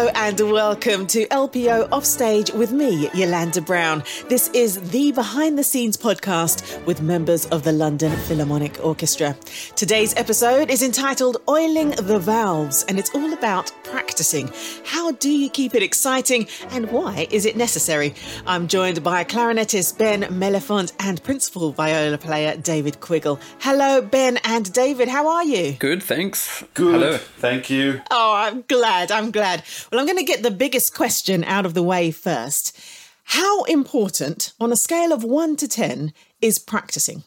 Hello and welcome to LPO Offstage with me, Yolanda Brown. This is the behind the scenes podcast with members of the London Philharmonic Orchestra. Today's episode is entitled Oiling the Valves and it's all about practicing. How do you keep it exciting and why is it necessary? I'm joined by clarinetist Ben Mellefont and principal viola player David Quiggle. Hello, Ben and David, how are you? Good, thanks. Good. Hello. Thank you. Oh, I'm glad. I'm glad. Well, I'm going to get the biggest question out of the way first. How important, on a scale of one to 10, is practicing?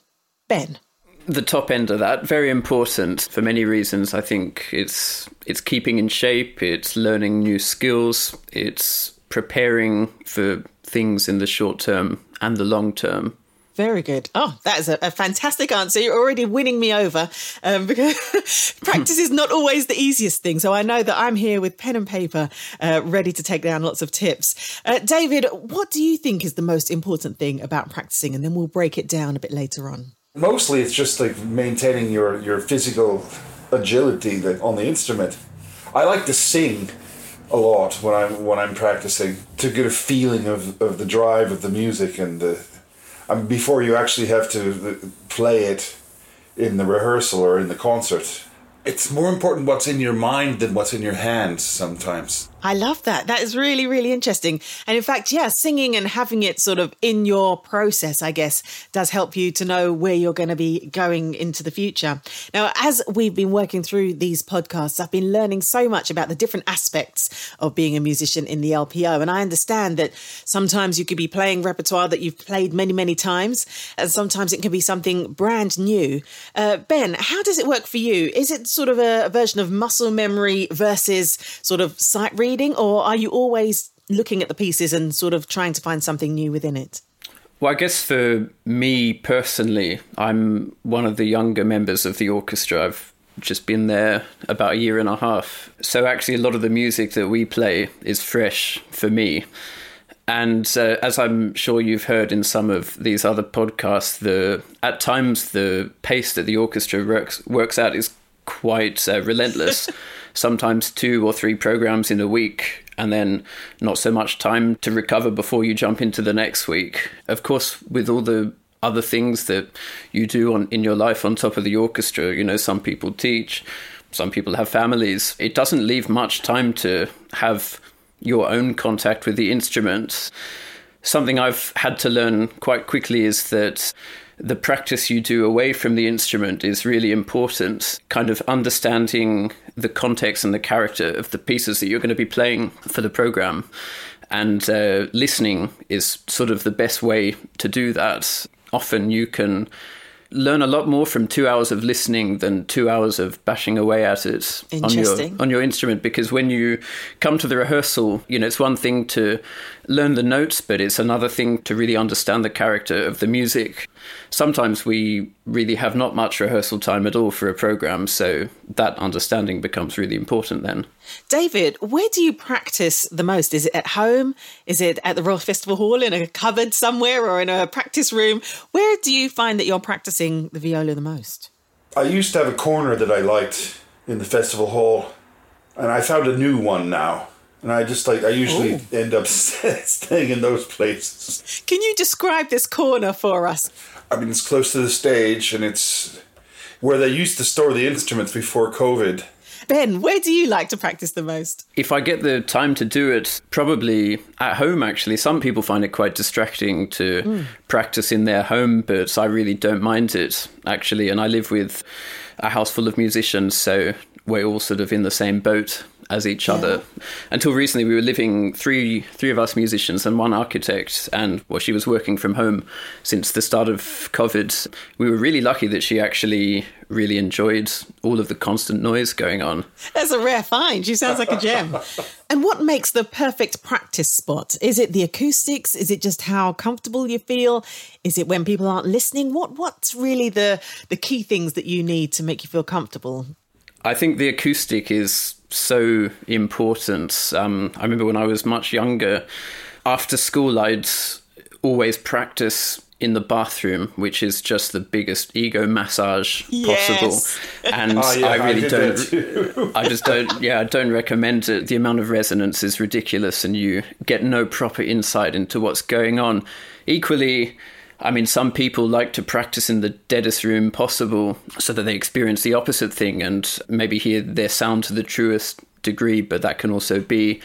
Ben. The top end of that, very important for many reasons. I think it's it's keeping in shape, it's learning new skills, it's preparing for things in the short term and the long term. Very good. Oh, that is a, a, fantastic answer. You're already winning me over um, because practice is not always the easiest thing. So I know that I'm here with pen and paper, uh, ready to take down lots of tips. Uh, David, what do you think is the most important thing about practicing? And then we'll break it down a bit later on. Mostly, it's just like maintaining your your physical agility on the instrument. I like to sing a lot when I'm when I'm practicing to get a feeling of, of the drive of the music and the um, before you actually have to uh, play it in the rehearsal or in the concert. It's more important what's in your mind than what's in your hands sometimes. I love that. That is really, really interesting. And in fact, yeah, singing and having it sort of in your process, I guess, does help you to know where you're going to be going into the future. Now, as we've been working through these podcasts, I've been learning so much about the different aspects of being a musician in the LPO. And I understand that sometimes you could be playing repertoire that you've played many, many times, and sometimes it can be something brand new. Uh, ben, how does it work for you? Is it sort of a, a version of muscle memory versus sort of sight reading? Reading, or are you always looking at the pieces and sort of trying to find something new within it? Well, I guess for me personally, I'm one of the younger members of the orchestra. I've just been there about a year and a half. So, actually, a lot of the music that we play is fresh for me. And uh, as I'm sure you've heard in some of these other podcasts, the at times the pace that the orchestra works works out is quite uh, relentless. sometimes two or three programs in a week and then not so much time to recover before you jump into the next week. Of course, with all the other things that you do on in your life on top of the orchestra, you know, some people teach, some people have families. It doesn't leave much time to have your own contact with the instrument. Something I've had to learn quite quickly is that the practice you do away from the instrument is really important. Kind of understanding the context and the character of the pieces that you're going to be playing for the program. And uh, listening is sort of the best way to do that. Often you can learn a lot more from two hours of listening than two hours of bashing away at it on your on your instrument because when you come to the rehearsal you know it's one thing to learn the notes but it's another thing to really understand the character of the music sometimes we really have not much rehearsal time at all for a program so that understanding becomes really important then david where do you practice the most is it at home is it at the royal festival hall in a cupboard somewhere or in a practice room where do you find that you're practicing the viola the most i used to have a corner that i liked in the festival hall and i found a new one now and I just like I usually Ooh. end up staying in those places. Can you describe this corner for us? I mean, it's close to the stage, and it's where they used to store the instruments before COVID. Ben, where do you like to practice the most? If I get the time to do it, probably at home, actually. Some people find it quite distracting to mm. practice in their home, but I really don't mind it, actually. And I live with a house full of musicians, so we're all sort of in the same boat as each yeah. other. Until recently, we were living three three of us musicians and one architect, and well, she was working from home since the start of COVID. We were really lucky that she actually really enjoyed all of the constant noise going on. That's a rare find. She sounds like a gem. and what makes the perfect practice spot? Is it the acoustics? Is it just how comfortable you feel? Is it when people aren't listening? What what's really the the key things that you need to make you feel comfortable? I think the acoustic is so important. Um, I remember when I was much younger, after school, I'd always practice in the bathroom, which is just the biggest ego massage Yes. possible. And Oh, yeah, I I really did don't. I just don't. Yeah, I don't recommend it. The amount of resonance is ridiculous, and you get no proper insight into what's going on. Equally. I mean, some people like to practice in the deadest room possible so that they experience the opposite thing and maybe hear their sound to the truest degree, but that can also be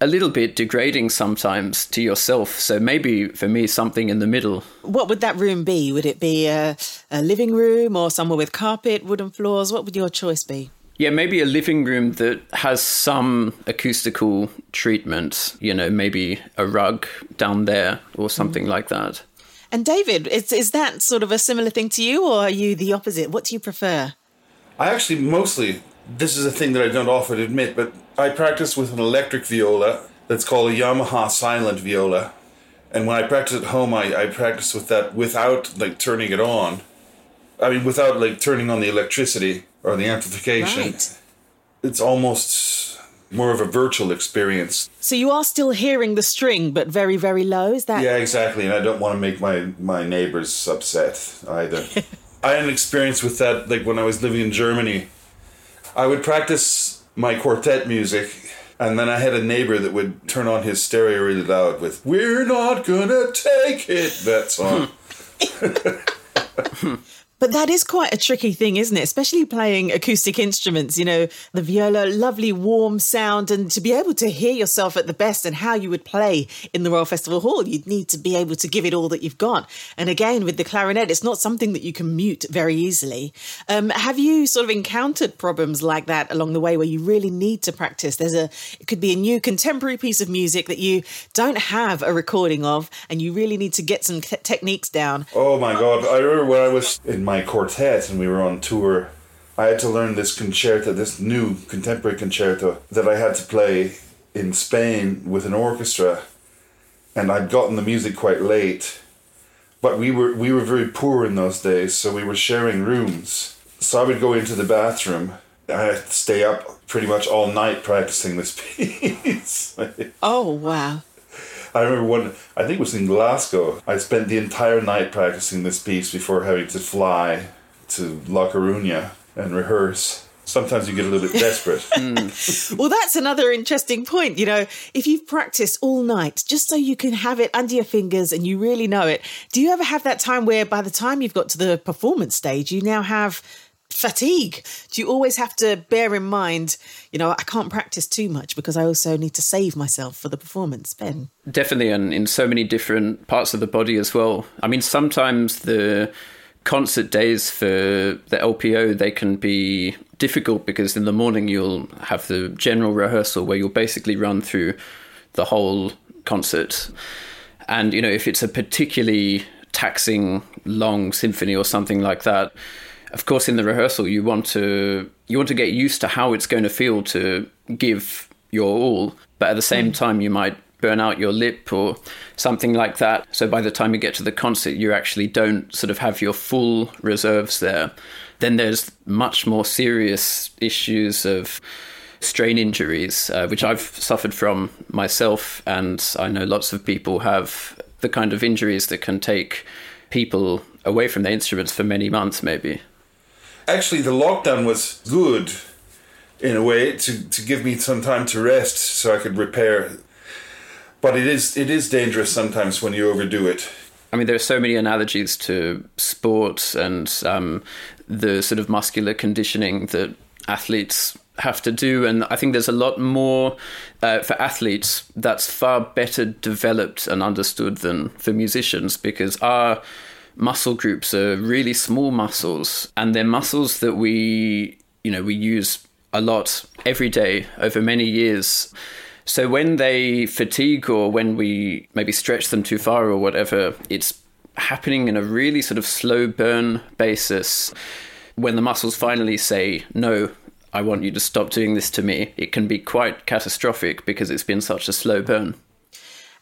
a little bit degrading sometimes to yourself. So maybe for me, something in the middle. What would that room be? Would it be a, a living room or somewhere with carpet, wooden floors? What would your choice be? Yeah, maybe a living room that has some acoustical treatment, you know, maybe a rug down there or something mm. like that. And David, is, is that sort of a similar thing to you, or are you the opposite? What do you prefer? I actually mostly, this is a thing that I don't often admit, but I practice with an electric viola that's called a Yamaha silent viola. And when I practice at home, I, I practice with that without like turning it on. I mean, without like turning on the electricity or the amplification. Right. It's almost more of a virtual experience. So you are still hearing the string, but very, very low. Is that? Yeah, exactly. And I don't want to make my, my neighbors upset either. I had an experience with that like when I was living in Germany. I would practice my quartet music, and then I had a neighbor that would turn on his stereo really loud with "We're not gonna take it" that song. But that is quite a tricky thing, isn't it? Especially playing acoustic instruments, you know, the viola, lovely warm sound, and to be able to hear yourself at the best and how you would play in the Royal Festival Hall, you'd need to be able to give it all that you've got. And again, with the clarinet, it's not something that you can mute very easily. Um, have you sort of encountered problems like that along the way where you really need to practice? There's a, it could be a new contemporary piece of music that you don't have a recording of, and you really need to get some te- techniques down. oh my god! I remember when I was in my quartet and we were on tour. I had to learn this concerto, this new contemporary concerto that I had to play in Spain with an orchestra, and I'd gotten the music quite late. But we were we were very poor in those days, so we were sharing rooms. So I would go into the bathroom. I had to stay up pretty much all night practicing this piece. Oh, wow. I remember one, I think it was in Glasgow. I spent the entire night practicing this piece before having to fly to La Coruña and rehearse. Sometimes you get a little bit desperate. Hmm. Well, that's another interesting point. You know, if you've practiced all night just so you can have it under your fingers and you really know it, do you ever have that time where by the time you've got to the performance stage, you now have fatigue? Do you always have to bear in mind, you know, I can't practice too much because I also need to save myself for the performance, Ben? Definitely, and in so many different parts of the body as well. I mean, sometimes the concert days for the LPO they can be difficult because in the morning you'll have the general rehearsal where you'll basically run through the whole concert, and you know if it's a particularly taxing long symphony or something like that of course in the rehearsal you want to you want to get used to how it's going to feel to give your all but at the same time you might burn out your lip or something like that. So by the time you get to the concert you actually don't sort of have your full reserves there. Then there's much more serious issues of strain injuries uh, which I've suffered from myself and I know lots of people have the kind of injuries that can take people away from their instruments for many months maybe Actually, the lockdown was good in a way to, to give me some time to rest so I could repair. But it is it is dangerous sometimes when you overdo it. I mean, there are so many analogies to sports and um, the sort of muscular conditioning that athletes have to do. And I think there's a lot more uh, for athletes that's far better developed and understood than for musicians because our muscle groups are really small muscles and they're muscles that we, you know, we use a lot every day over many years. So when they fatigue or when we maybe stretch them too far or whatever, it's happening in a really sort of slow burn basis. When the muscles finally say, no, I want you to stop doing this to me, it can be quite catastrophic because it's been such a slow burn.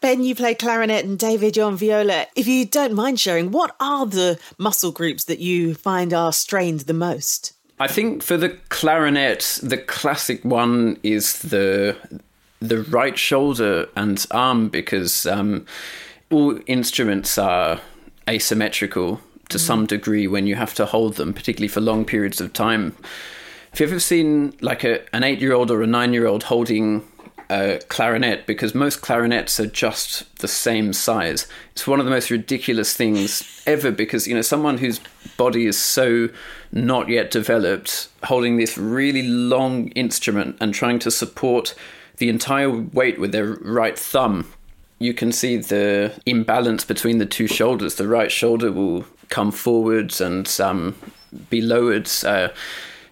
Ben, you play clarinet and David, you're on viola. If you don't mind sharing, what are the muscle groups that you find are strained the most? I think for the clarinet, the classic one is the the right shoulder and arm because um, all instruments are asymmetrical to some degree when you have to hold them, particularly for long periods of time. If you've ever seen like a, an eight year old or a nine year old holding clarinet? Because most clarinets are just the same size. It's one of the most ridiculous things ever because, you know, someone whose body is so not yet developed, holding this really long instrument and trying to support the entire weight with their right thumb. You can see the imbalance between the two shoulders. The right shoulder will come forwards and um, be lowered. Uh,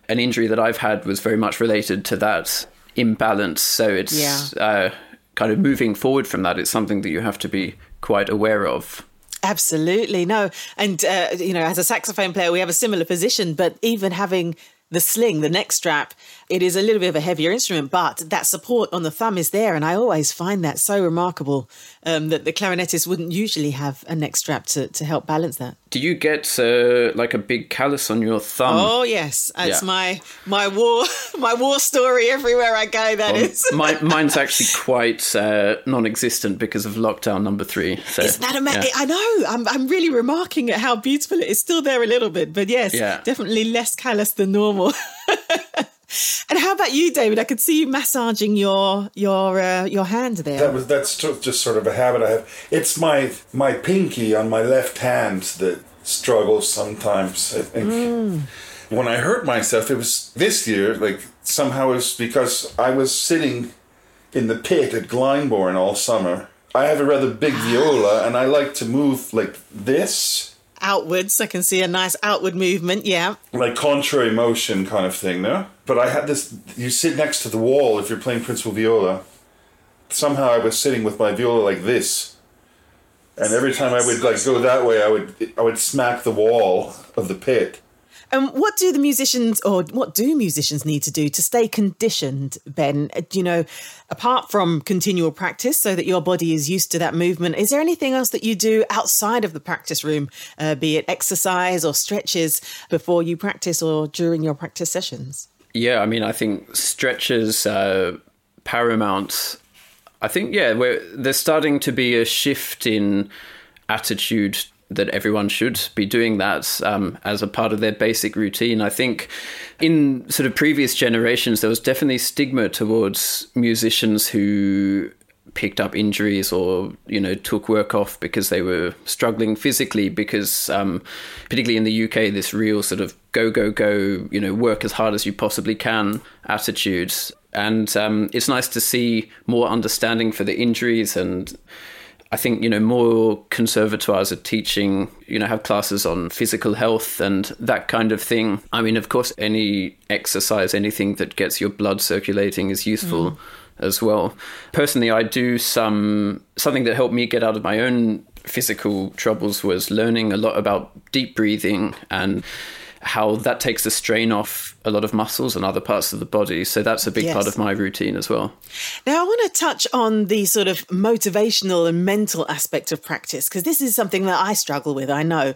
an injury that I've had was very much related to that imbalance. So it's Yeah. uh, kind of moving forward from that. It's something that you have to be quite aware of. Absolutely. No. And, uh, you know, as a saxophone player, we have a similar position, but even having the sling, the neck strap, it is a little bit of a heavier instrument, but that support on the thumb is there. And I always find that so remarkable um, that the clarinetist wouldn't usually have a neck strap to, to help balance that. Do you get uh, like a big callus on your thumb? Oh yes, it's Yeah. my my war my war story everywhere I go. That is. My, mine's actually quite uh, non-existent because of lockdown number three. So, Isn't that amazing? yeah. I know. I'm, I'm really remarking at how beautiful it is. Still there a little bit, but yes, Yeah. definitely less callous than normal. and how about you, David? I could see you massaging your your uh, your hand there. That was that's ju- just sort of a habit I have. It's my my pinky on my left hand that struggles sometimes. I think when I hurt myself, it was this year. Like somehow it was because I was sitting in the pit at Glyndebourne all summer. I have a rather big viola, and I like to move like this, Outwards, I can see a nice outward movement. Yeah. like contrary motion kind of thing. No, but I had this. You sit next to the wall if you're playing principal viola. Somehow I was sitting with my viola like this, and every time I would like go that way, I would I would smack the wall of the pit. And what do the musicians, or what do musicians need to do to stay conditioned, Ben? You know, apart from continual practice so that your body is used to that movement, is there anything else that you do outside of the practice room, uh, be it exercise or stretches before you practice or during your practice sessions? Yeah, I mean, I think stretches uh, paramount. I think yeah, we're, there's starting to be a shift in attitude that everyone should be doing that um, as a part of their basic routine. I think in sort of previous generations, there was definitely stigma towards musicians who picked up injuries or you know took work off because they were struggling physically because um, particularly in the UK this real sort of go go go you know work as hard as you possibly can attitude and um, it's nice to see more understanding for the injuries and I think you know more conservatoires are teaching you know have classes on physical health and that kind of thing. I mean, of course, any exercise, anything that gets your blood circulating is useful mm. as well. Personally, I do some something that helped me get out of my own physical troubles was learning a lot about deep breathing and how that takes the strain off a lot of muscles and other parts of the body. So that's a big Yes. part of my routine as well. Now, I want to touch on the sort of motivational and mental aspect of practice because this is something that I struggle with, I know.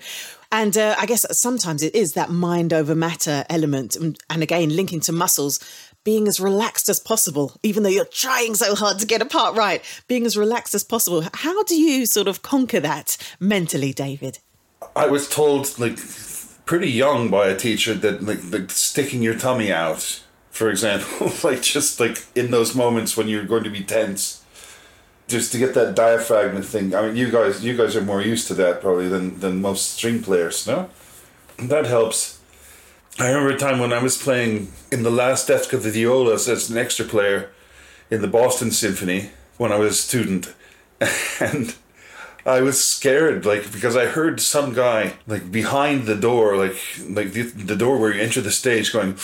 And uh, I guess sometimes it is that mind over matter element. And, and again, linking to muscles, being as relaxed as possible, even though you're trying so hard to get a part right, being as relaxed as possible. How do you sort of conquer that mentally, David? I was told like pretty young by a teacher that like, like sticking your tummy out, for example, like just like in those moments when you're going to be tense, just to get that diaphragm thing. I mean, you guys, you guys are more used to that probably than than most string players, no? That helps. I remember a time when I was playing in the last desk of the violas as an extra player in the Boston Symphony when I was a student, and. I was scared, like because I heard some guy like behind the door, like like the, the door where you enter the stage, going,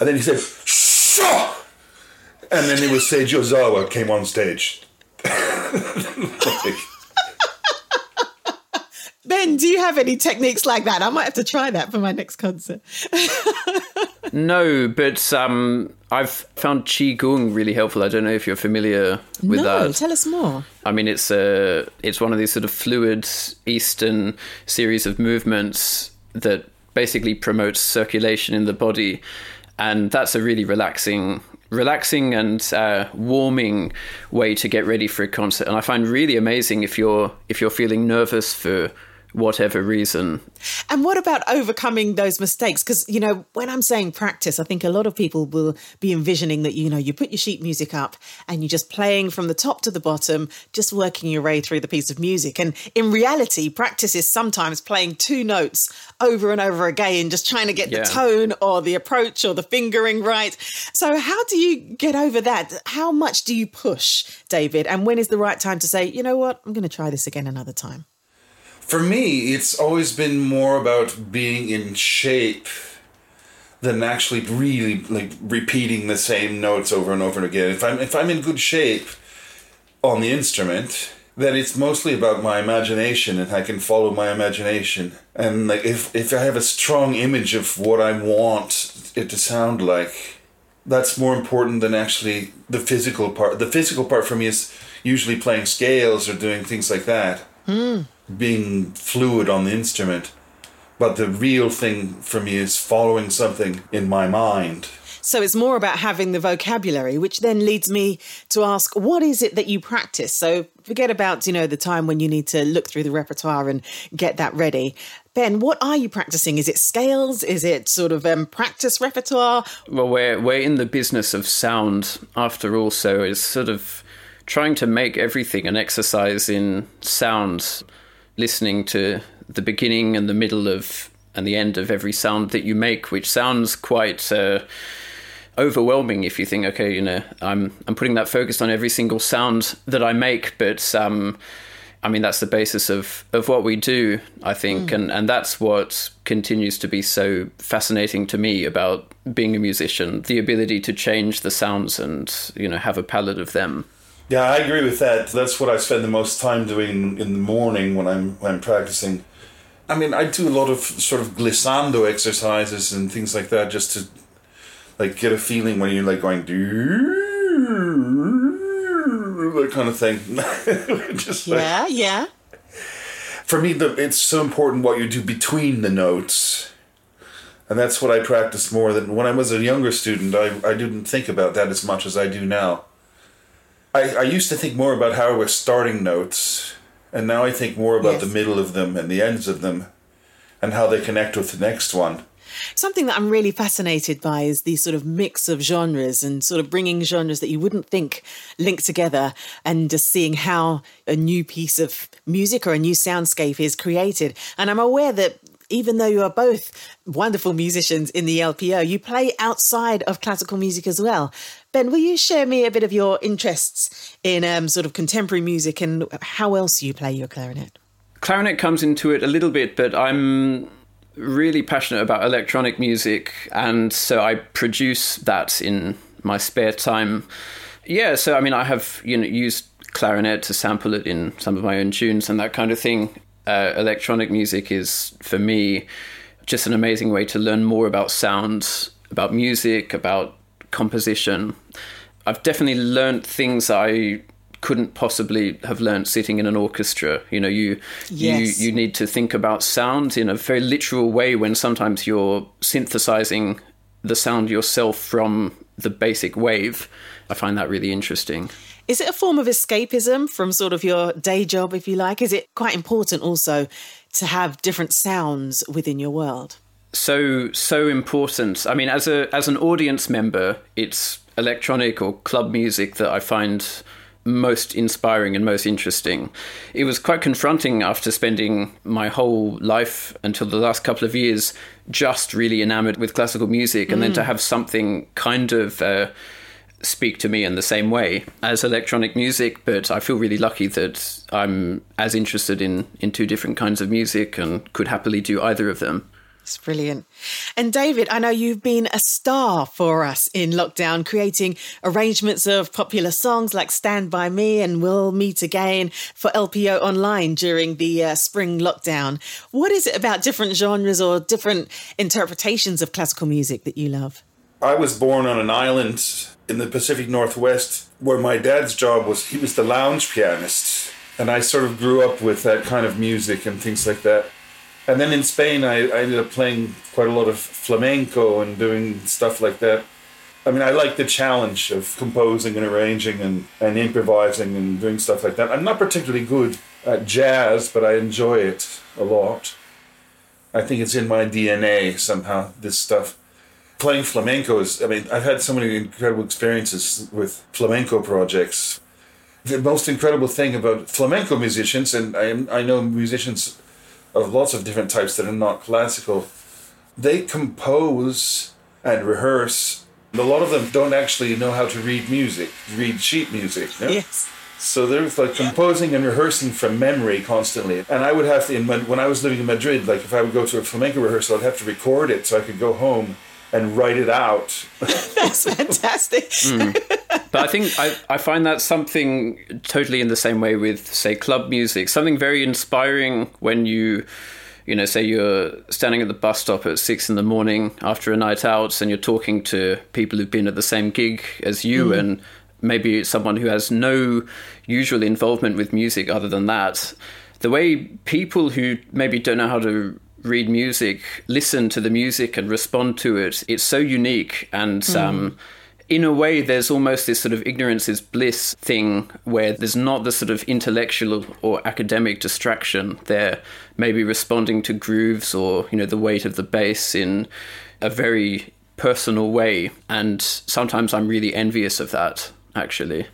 and then he said, "Shh!" and then it was Seiji Ozawa came on stage. Like, Ben, do you have any techniques like that? I might have to try that for my next concert. No, but um, I've found qigong really helpful. I don't know if you're familiar with no, that. tell us more. I mean, it's a it's one of these sort of fluid Eastern series of movements that basically promotes circulation in the body, and that's a really relaxing relaxing and uh, warming way to get ready for a concert. And I find really amazing if you're if you're feeling nervous for whatever reason. And what about overcoming those mistakes? Because, you know, when I'm saying practice, I think a lot of people will be envisioning that, you know, you put your sheet music up and you're just playing from the top to the bottom, just working your way through the piece of music. And in reality, practice is sometimes playing two notes over and over again, just trying to get yeah. the tone or the approach or the fingering right. So, how do you get over that? How much do you push, David? And when is the right time to say, you know what, I'm going to try this again another time? For me, it's always been more about being in shape than actually really like repeating the same notes over and over and again. If I'm if I'm in good shape on the instrument, then it's mostly about my imagination and I can follow my imagination. And like if if I have a strong image of what I want it to sound like, that's more important than actually the physical part. The physical part for me is usually playing scales or doing things like that. Mm being fluid on the instrument. But the real thing for me is following something in my mind. So it's more about having the vocabulary, which then leads me to ask, what is it that you practice? So forget about, you know, the time when you need to look through the repertoire and get that ready. Ben, what are you practicing? Is it scales? Is it sort of um, practice repertoire? Well, we're we're in the business of sound after all, so it's sort of trying to make everything an exercise in sound listening to the beginning and the middle of and the end of every sound that you make, which sounds quite uh, overwhelming if you think, okay, you know, I'm I'm putting that focus on every single sound that I make, but um, I mean that's the basis of of what we do, I think, mm. and and that's what continues to be so fascinating to me about being a musician, the ability to change the sounds and you know have a palette of them. Yeah, I agree with that. That's what I spend the most time doing in the morning when I'm when I'm practicing. I mean, I do a lot of sort of glissando exercises and things like that just to like get a feeling when you're like going that kind of thing. just yeah, like, yeah. For me, the, it's so important what you do between the notes. And that's what I practiced more than when I was a younger student. I, I didn't think about that as much as I do now. I, I used to think more about how I was starting notes, and now I think more about yes. the middle of them and the ends of them, and how they connect with the next one. Something that I'm really fascinated by is the sort of mix of genres and sort of bringing genres that you wouldn't think linked together and just seeing how a new piece of music or a new soundscape is created. And I'm aware that even though you are both wonderful musicians in the LPO, you play outside of classical music as well. Ben, will you share me a bit of your interests in um, sort of contemporary music and how else you play your clarinet? Clarinet comes into it a little bit, but I'm really passionate about electronic music, and so I produce that in my spare time. Yeah, so I mean, I have you know used clarinet to sample it in some of my own tunes and that kind of thing. Uh, electronic music is for me just an amazing way to learn more about sounds, about music, about composition. I've definitely learned things I couldn't possibly have learned sitting in an orchestra. You know, you yes. you you need to think about sound in a very literal way when sometimes you're synthesizing the sound yourself from the basic wave. I find that really interesting. Is it a form of escapism from sort of your day job, if you like? Is it quite important also to have different sounds within your world? so so important. I mean, as a as an audience member, it's electronic or club music that I find most inspiring and most interesting. It was quite confronting after spending my whole life until the last couple of years just really enamored with classical music, and mm. then to have something kind of. Uh, speak to me in the same way as electronic music, but I feel really lucky that I'm as interested in, in two different kinds of music and could happily do either of them. It's brilliant. And David, I know you've been a star for us in lockdown, creating arrangements of popular songs like Stand By Me and We'll Meet Again for LPO Online during the uh, spring lockdown. What is it about different genres or different interpretations of classical music that you love? I was born on an island in the Pacific Northwest where my dad's job was he was the lounge pianist. And I sort of grew up with that kind of music and things like that and then in Spain, I, I ended up playing quite a lot of flamenco and doing stuff like that. I mean, I like the challenge of composing and arranging and, and improvising and doing stuff like that. I'm not particularly good at jazz, but I enjoy it a lot. I think it's in my DNA somehow, this stuff. Playing flamenco is, I mean, I've had so many incredible experiences with flamenco projects. The most incredible thing about flamenco musicians, and I, I know musicians of lots of different types that are not classical, they compose and rehearse. A lot of them don't actually know how to read music, read sheet music. no? Yes. So they're like composing and rehearsing from memory constantly. And I would have to, in, when when I was living in Madrid, like if I would go to a flamenco rehearsal, I'd have to record it so I could go home and write it out. That's fantastic. Hmm. But I think I, I find that something totally in the same way with, say, club music. Something very inspiring when you, you know, say you're standing at the bus stop at six in the morning after a night out and you're talking to people who've been at the same gig as you hmm. and maybe someone who has no usual involvement with music other than that. The way people who maybe don't know how to read music listen to the music and respond to it, it's so unique and. Um, in a way, there's almost this sort of ignorance is bliss thing where there's not the sort of intellectual or academic distraction. They're maybe responding to grooves or, you know, the weight of the bass in a very personal way. And sometimes I'm really envious of that, actually.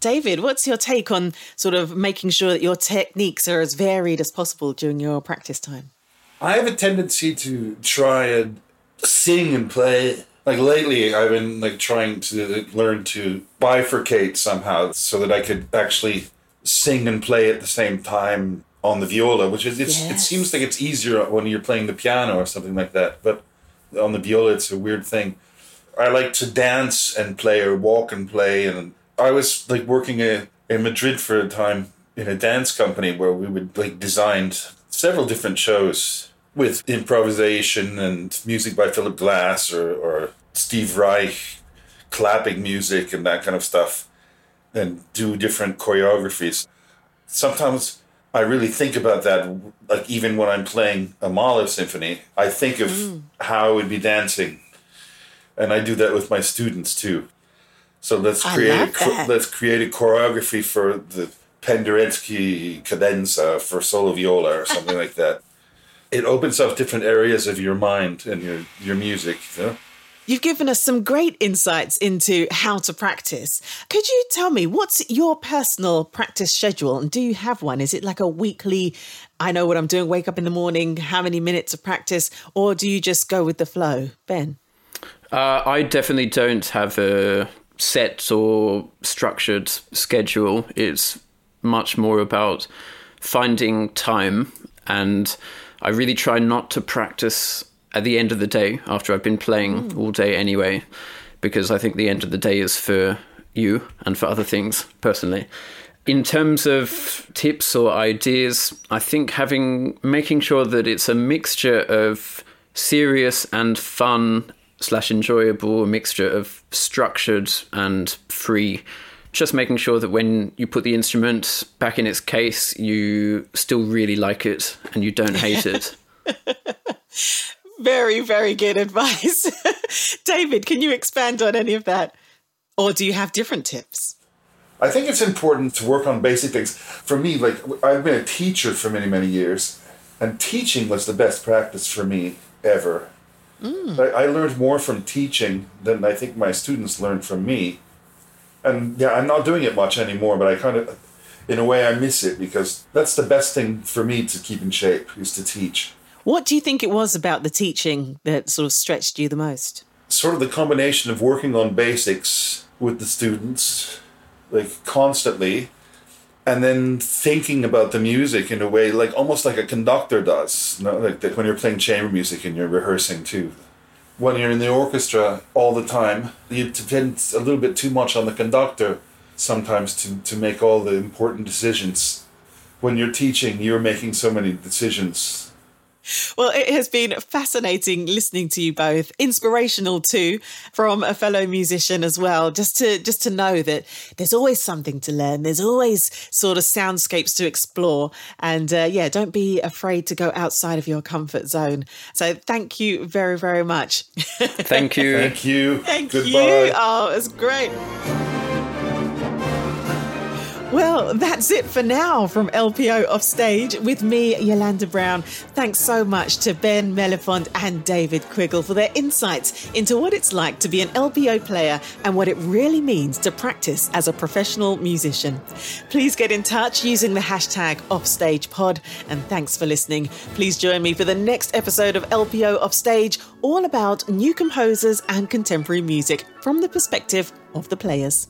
David, what's your take on sort of making sure that your techniques are as varied as possible during your practice time? I have a tendency to try and sing and play. Like lately, I've been like trying to learn to bifurcate somehow so that I could actually sing and play at the same time on the viola, which is it's, it seems like it's easier when you're playing the piano or something like that, but on the viola it's a weird thing. I like to dance and play or walk and play, and I was like working a, in Madrid for a time in a dance company where we would like designed several different shows with improvisation and music by Philip Glass or, or Steve Reich, clapping music and that kind of stuff, and do different choreographies. Sometimes I really think about that, like even when I'm playing a Mahler symphony, I think of mm. how I would be dancing, and I do that with my students too. So let's I create a, that. let's create a choreography for the Penderecki cadenza for solo viola or something like that. It opens up different areas of your mind and your your music. You know? You've given us some great insights into how to practice. Could you tell me what's your personal practice schedule and do you have one? Is it like a weekly, I know what I'm doing, wake up in the morning, how many minutes of practice, or do you just go with the flow? Ben? Uh, I definitely don't have a set or structured schedule. It's much more about finding time, and I really try not to practice at the end of the day after I've been playing hmm. all day anyway, because I think the end of the day is for you and for other things personally. In terms of tips or ideas, I think having making sure that it's a mixture of serious and fun slash enjoyable, a mixture of structured and free. Just making sure that when you put the instrument back in its case, you still really like it and you don't hate it. Very, very good advice. David, can you expand on any of that? Or do you have different tips? I think it's important to work on basic things. For me, like I've been a teacher for many, many years, and teaching was the best practice for me ever. Mm. I, I learned more from teaching than I think my students learned from me. And yeah, I'm not doing it much anymore, but I kind of, in a way, I miss it because that's the best thing for me to keep in shape is to teach. What do you think it was about the teaching that sort of stretched you the most? sort of the combination of working on basics with the students, like constantly, and then thinking about the music in a way like almost like a conductor does. You know, like that when you're playing chamber music and you're rehearsing too. When you're in the orchestra all the time, you depend a little bit too much on the conductor sometimes to, to make all the important decisions. When you're teaching, you're making so many decisions Well, it has been fascinating listening to you both, inspirational too, from a fellow musician as well. Just to just to know that there's always something to learn. There's always sort of soundscapes to explore, and uh, yeah, don't be afraid to go outside of your comfort zone. So, thank you very very much. Thank you. Thank you. Thank Goodbye. you. Oh, it was great. Well, that's it for now from LPO Offstage with me, Yolanda Brown. Thanks so much to Ben Mellefont and David Quiggle for their insights into what it's like to be an LPO player and what it really means to practice as a professional musician. Please get in touch using the hashtag OffStagePod. And thanks for listening. Please join me for the next episode of LPO Offstage, all about new composers and contemporary music from the perspective of the players.